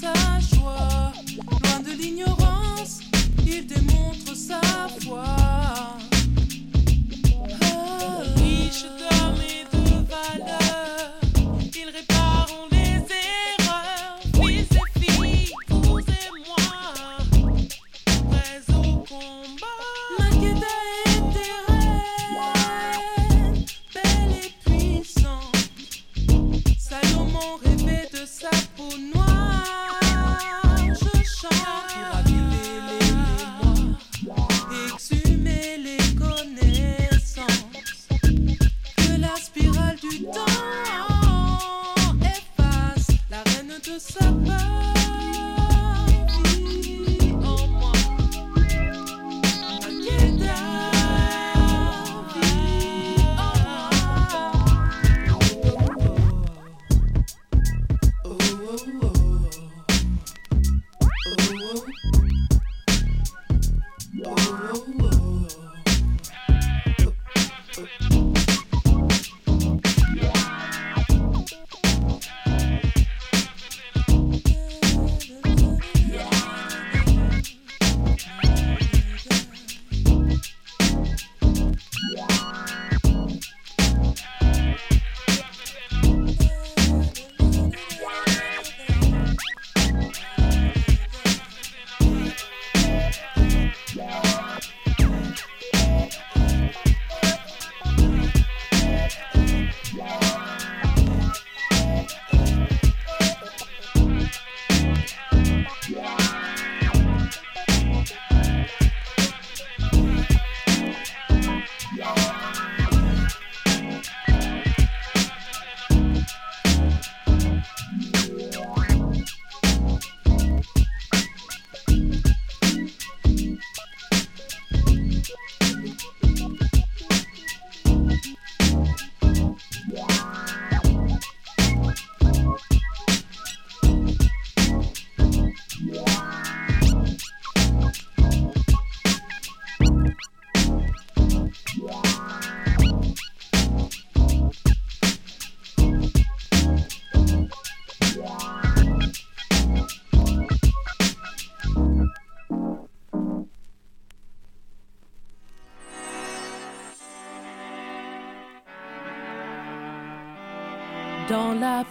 sa joie. Loin de l'ignorance, il démontre sa foi.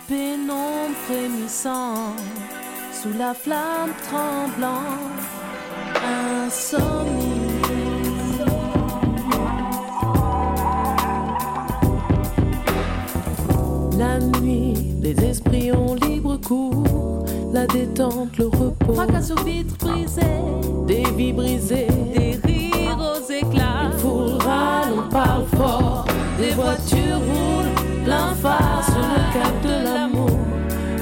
Pénombre frémissante, sous la flamme tremblante, insomnie. La nuit, les esprits ont libre cours, la détente, le repos. Fracas aux vitres brisées, des vies brisées, des rires aux éclats. Une foule râle, on parle fort, des voitures roulent, plein phare le cap de l'amour.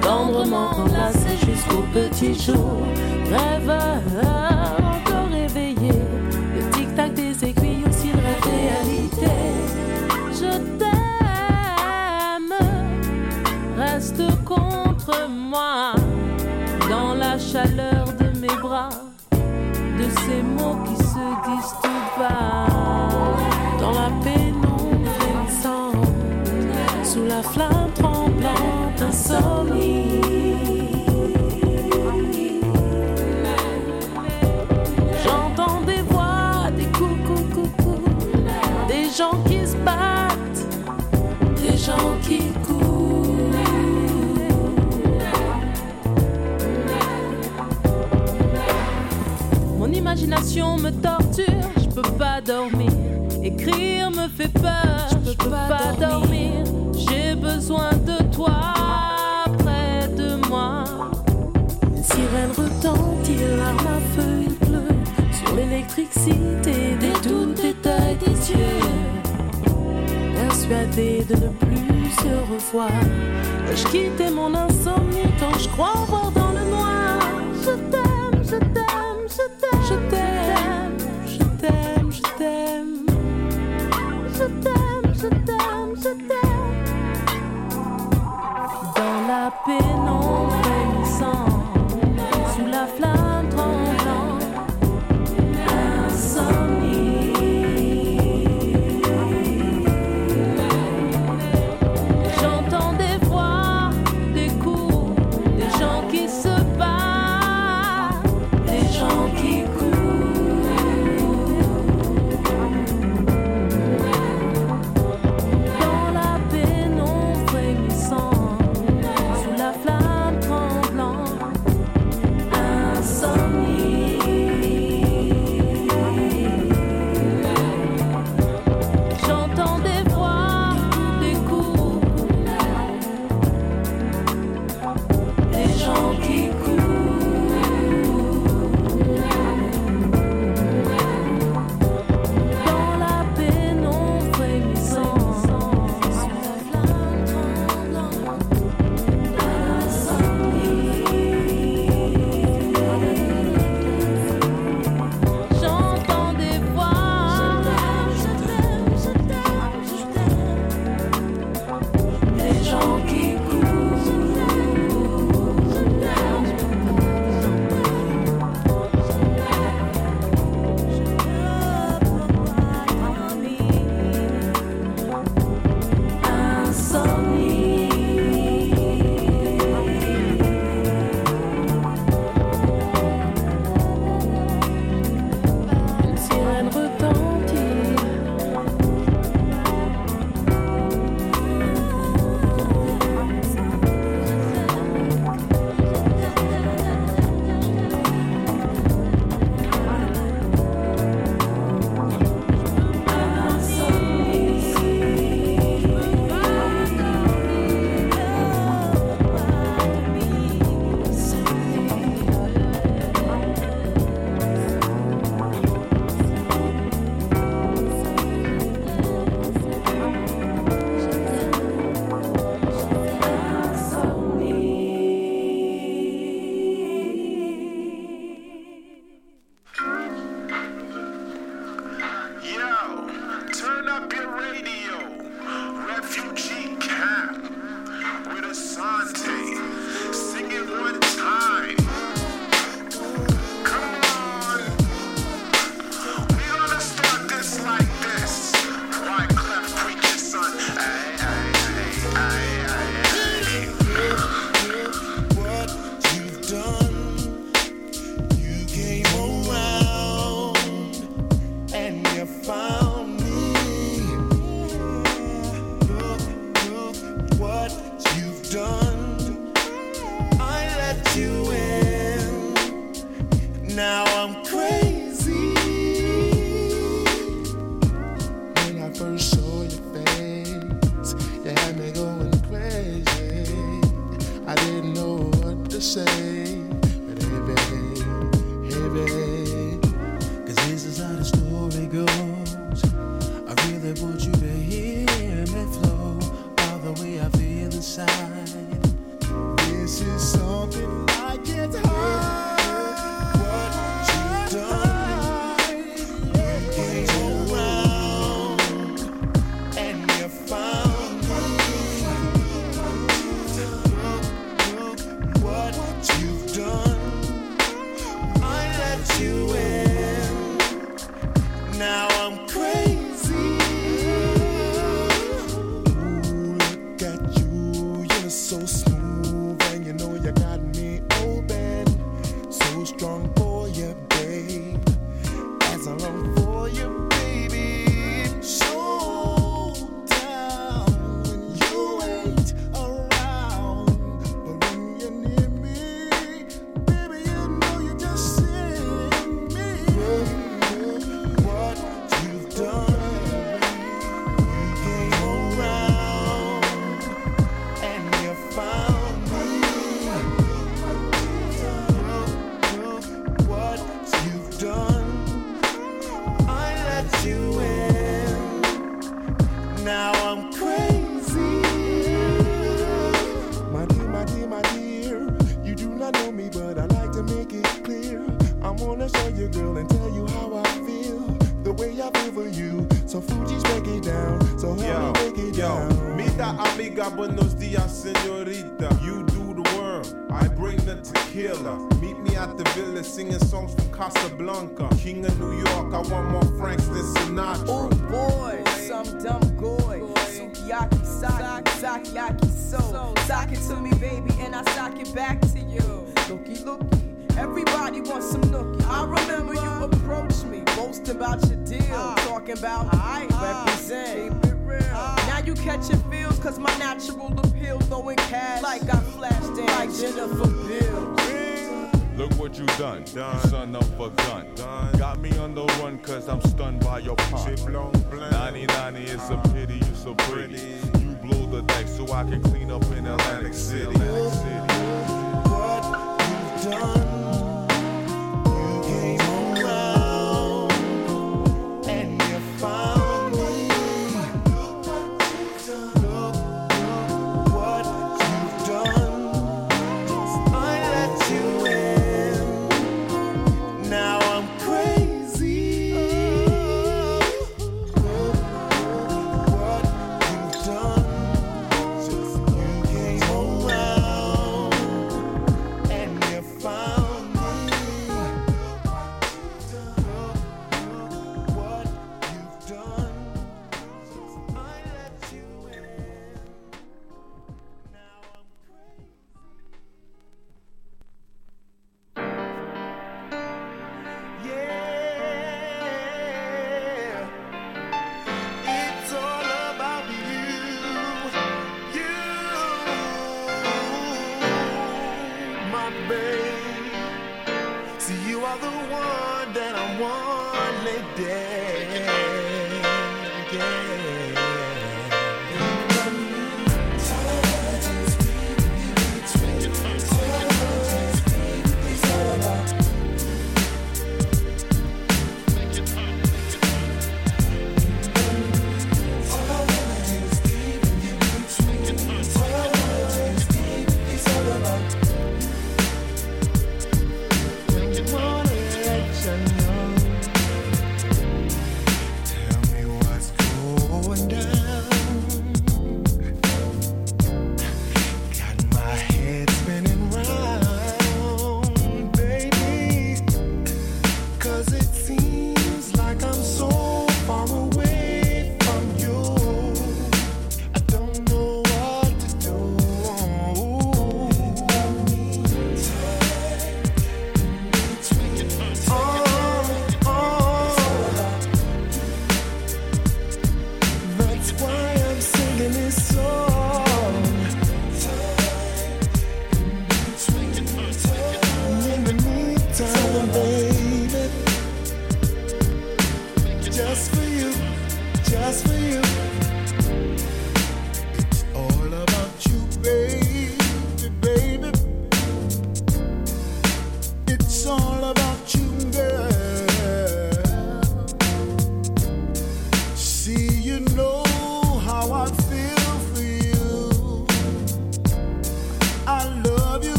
Tendrement enlacé jusqu'au petit jour, rêveur encore réveillé. Le tic-tac des aiguilles aussi rêve réalité. Je t'aime, reste contre moi dans la chaleur de mes bras, de ces mots qui se disent tout bas, flamme tremblante, insomnie. J'entends des voix, des coucou coucou, des gens qui se battent, des gens qui courent. Mon imagination me torture, je peux pas dormir. Écrire me fait peur, je peux pas, dormir. Besoin de toi près de moi. Une sirène retentit, l'arme à feu, il pleut sur l'électricité des doutes états des yeux. Persuadé de ne plus se revoir, je quittais mon insomnie quand je crois voir I've been on.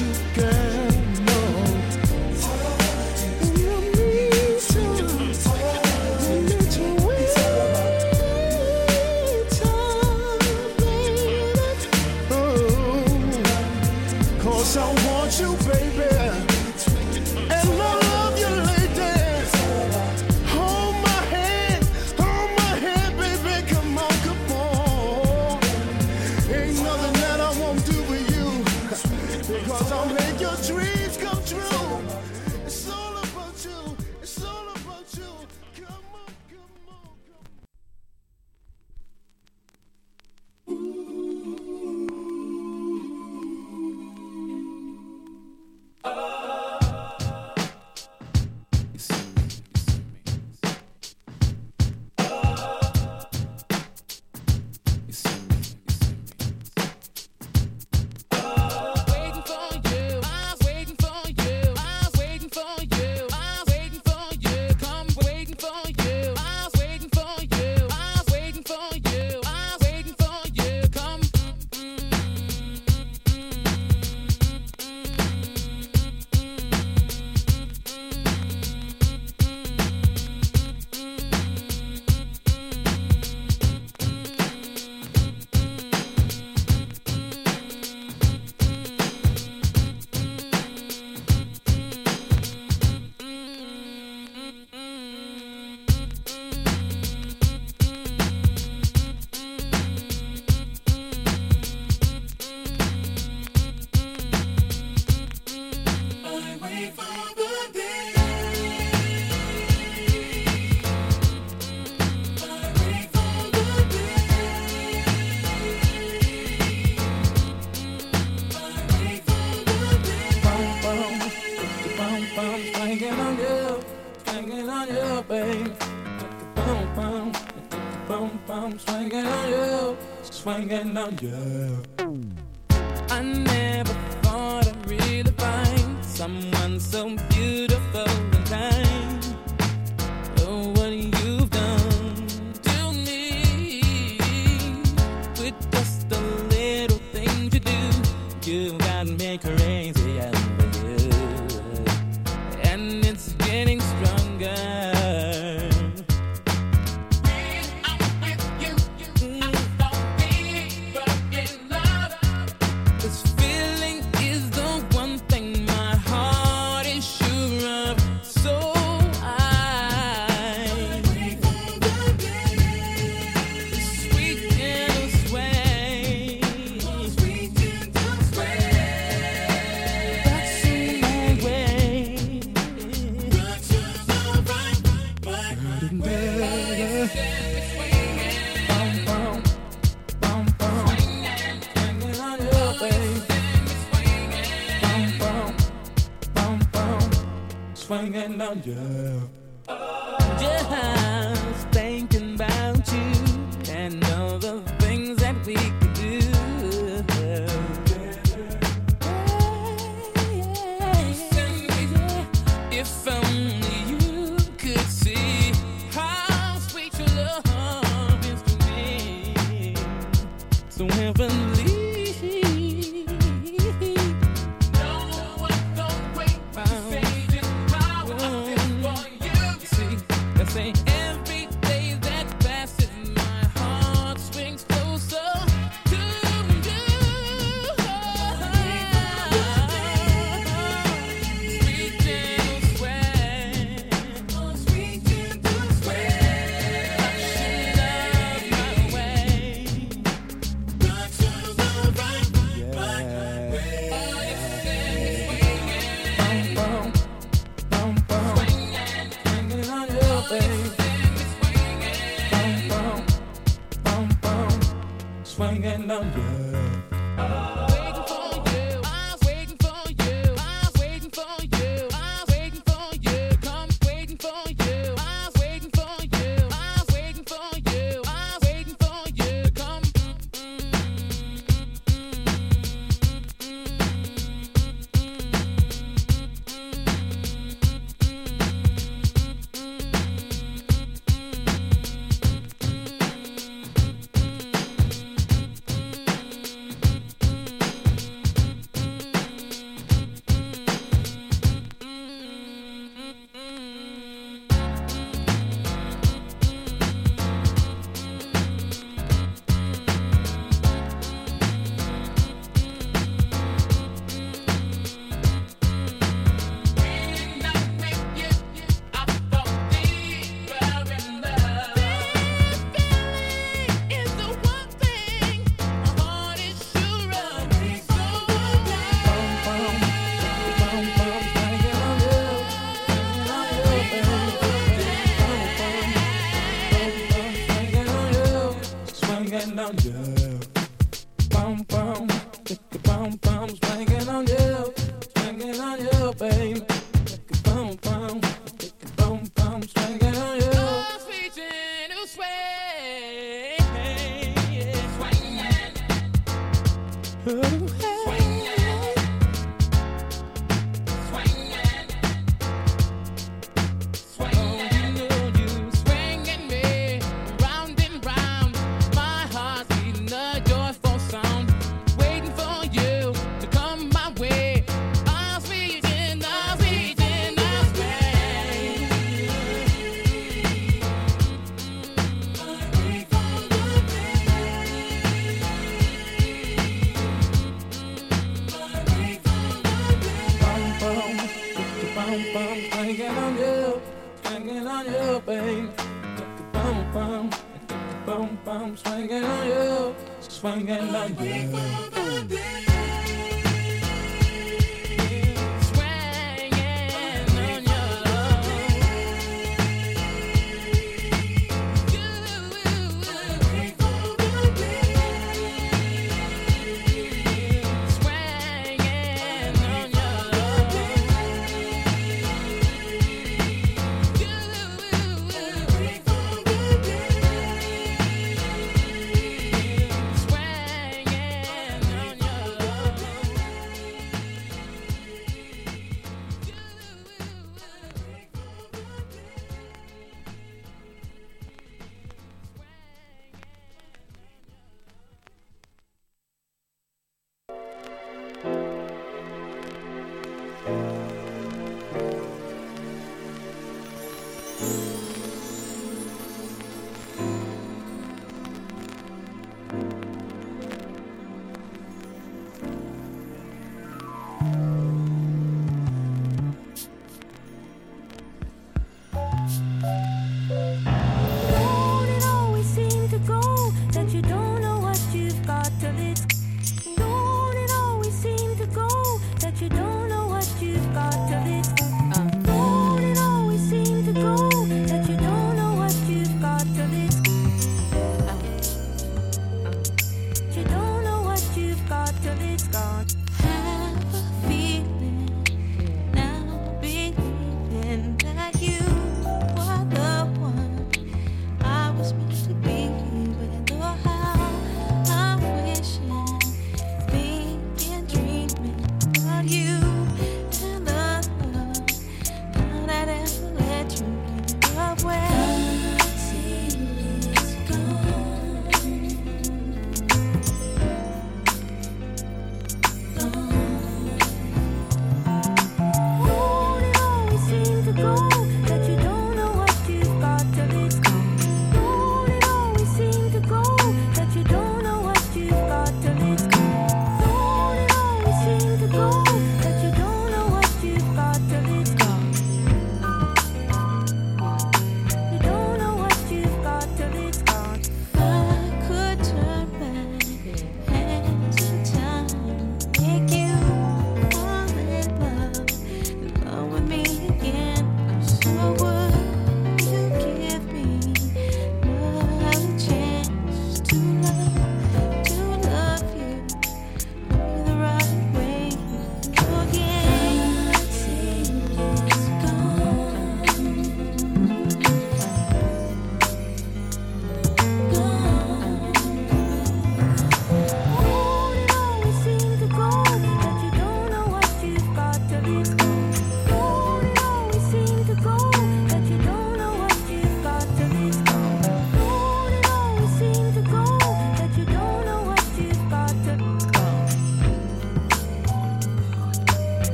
you. Swinging on you. I no you.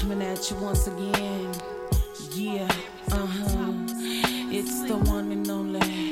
coming at you once again. Yeah, uh huh. It's the one and only.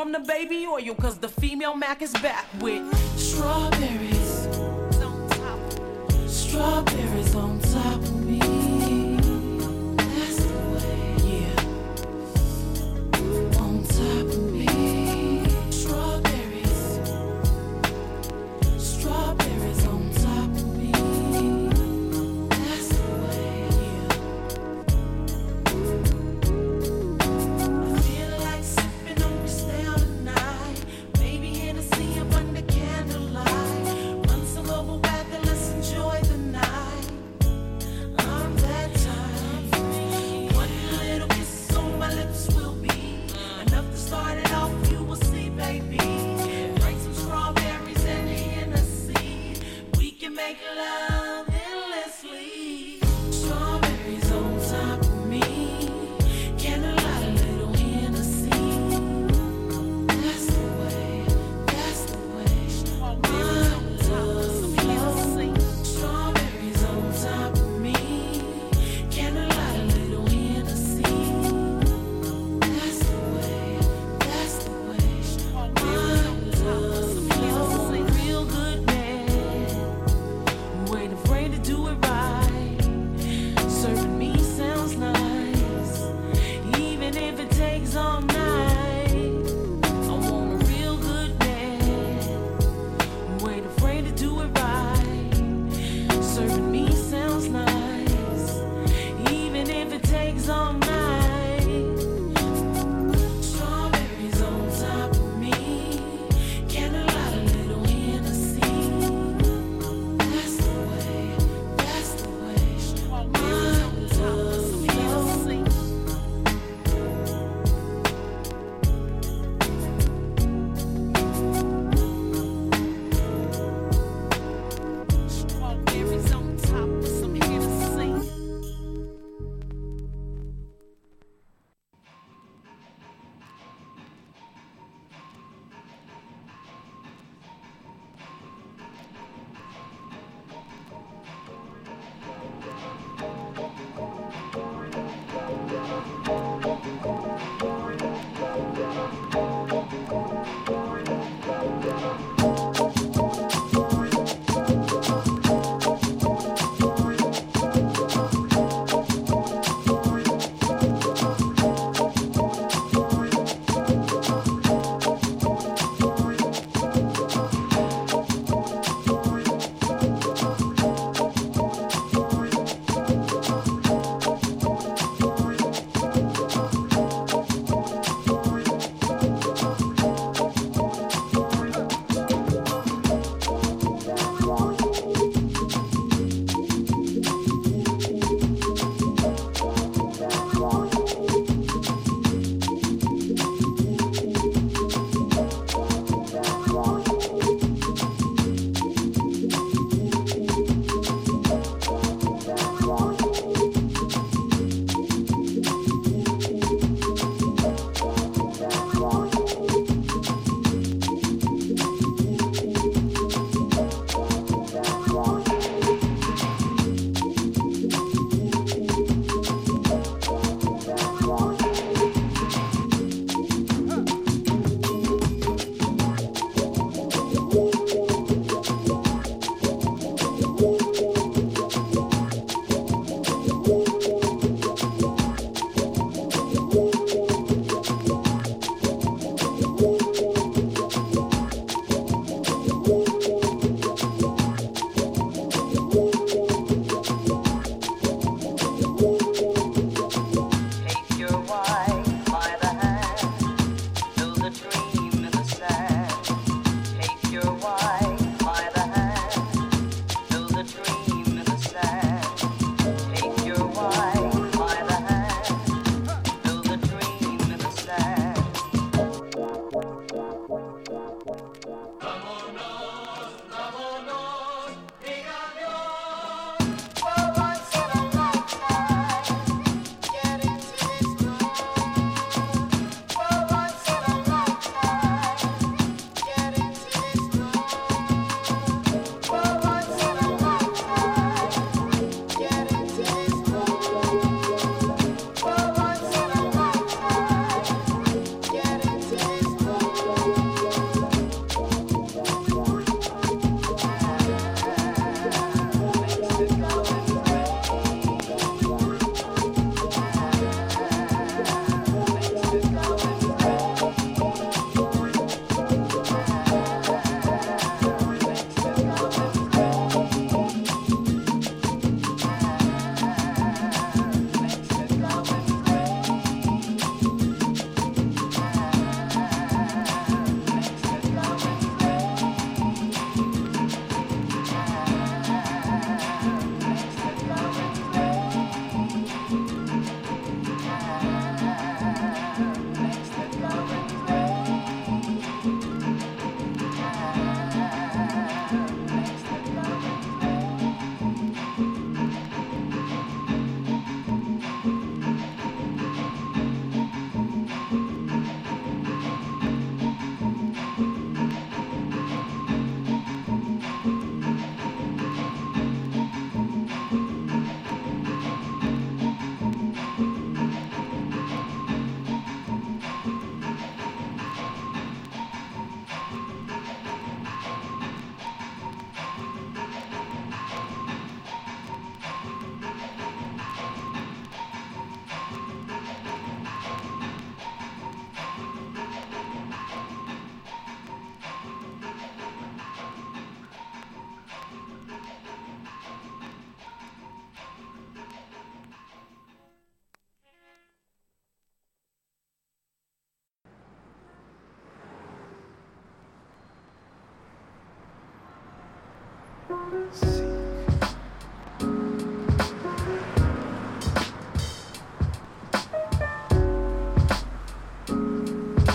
I'm the baby oil, cause the female Mac is back with strawberries. On top. Strawberries on top.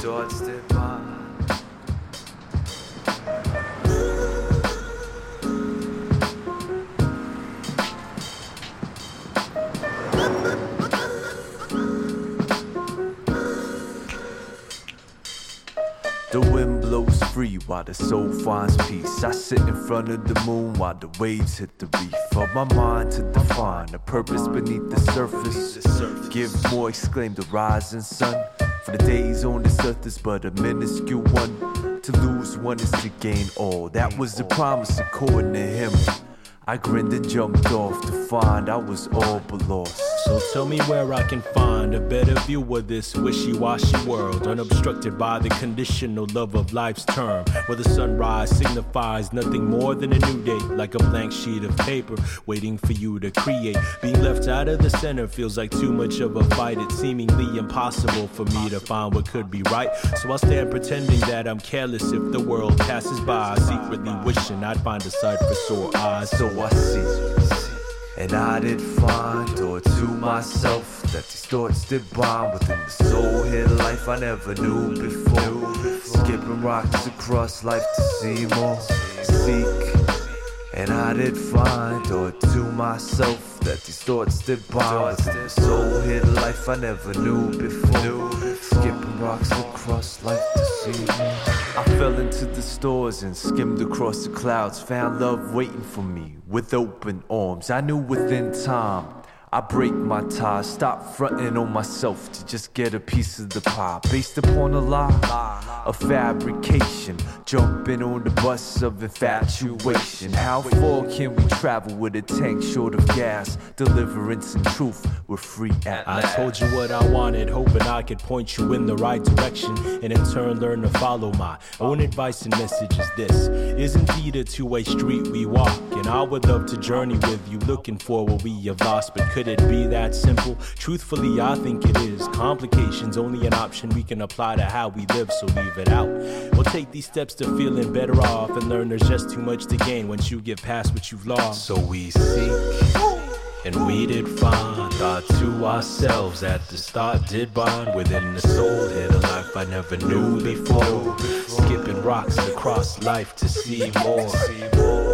doorstep while the soul finds peace. I sit in front of the moon while the waves hit the reef. For my mind to define the purpose beneath the surface. Give more, exclaim the rising sun. For the days on this earth is but a minuscule one. To lose one is to gain all. That was the promise according to him. I grinned and jumped off to find I was all but lost. So tell me where I can find a better view of this wishy-washy world, unobstructed by the conditional love of life's term, where the sunrise signifies nothing more than a new day, like a blank sheet of paper waiting for you to create. Being left out of the center feels like too much of a fight. It's seemingly impossible for me to find what could be right. So I'll stand pretending that I'm careless if the world passes by, secretly wishing I'd find a sight for sore eyes. So I see. And I did find, or to myself, that these thoughts did bond within the soul hid life I never knew before. Skipping rocks across life to see more, seek. And I did find, or to myself, that these thoughts did bond within the soul hid life I never knew before. Skipping rocks across life to see. I fell into the stores and skimmed across the clouds, found love waiting for me with open arms. I knew within time I break my ties, stop fronting on myself to just get a piece of the pie. Based upon a lie, a fabrication, jumping on the bus of infatuation. How far can we travel with a tank short of gas? Deliverance and truth, we're free at I told you what I wanted, hoping I could point you in the right direction, and in turn learn to follow my own advice and message is this is indeed a two-way street we walk, and I would love to journey with you, looking for what we have lost, but could could it be that simple? Truthfully, I think it is. Complications only an option we can apply to how we live, so leave it out. We'll take these steps to feeling better off and learn there's just too much to gain once you get past what you've lost. So we seek. And we did find thought to ourselves at the start did bond within the soul hid a life I never knew before. Skipping rocks across life to see more.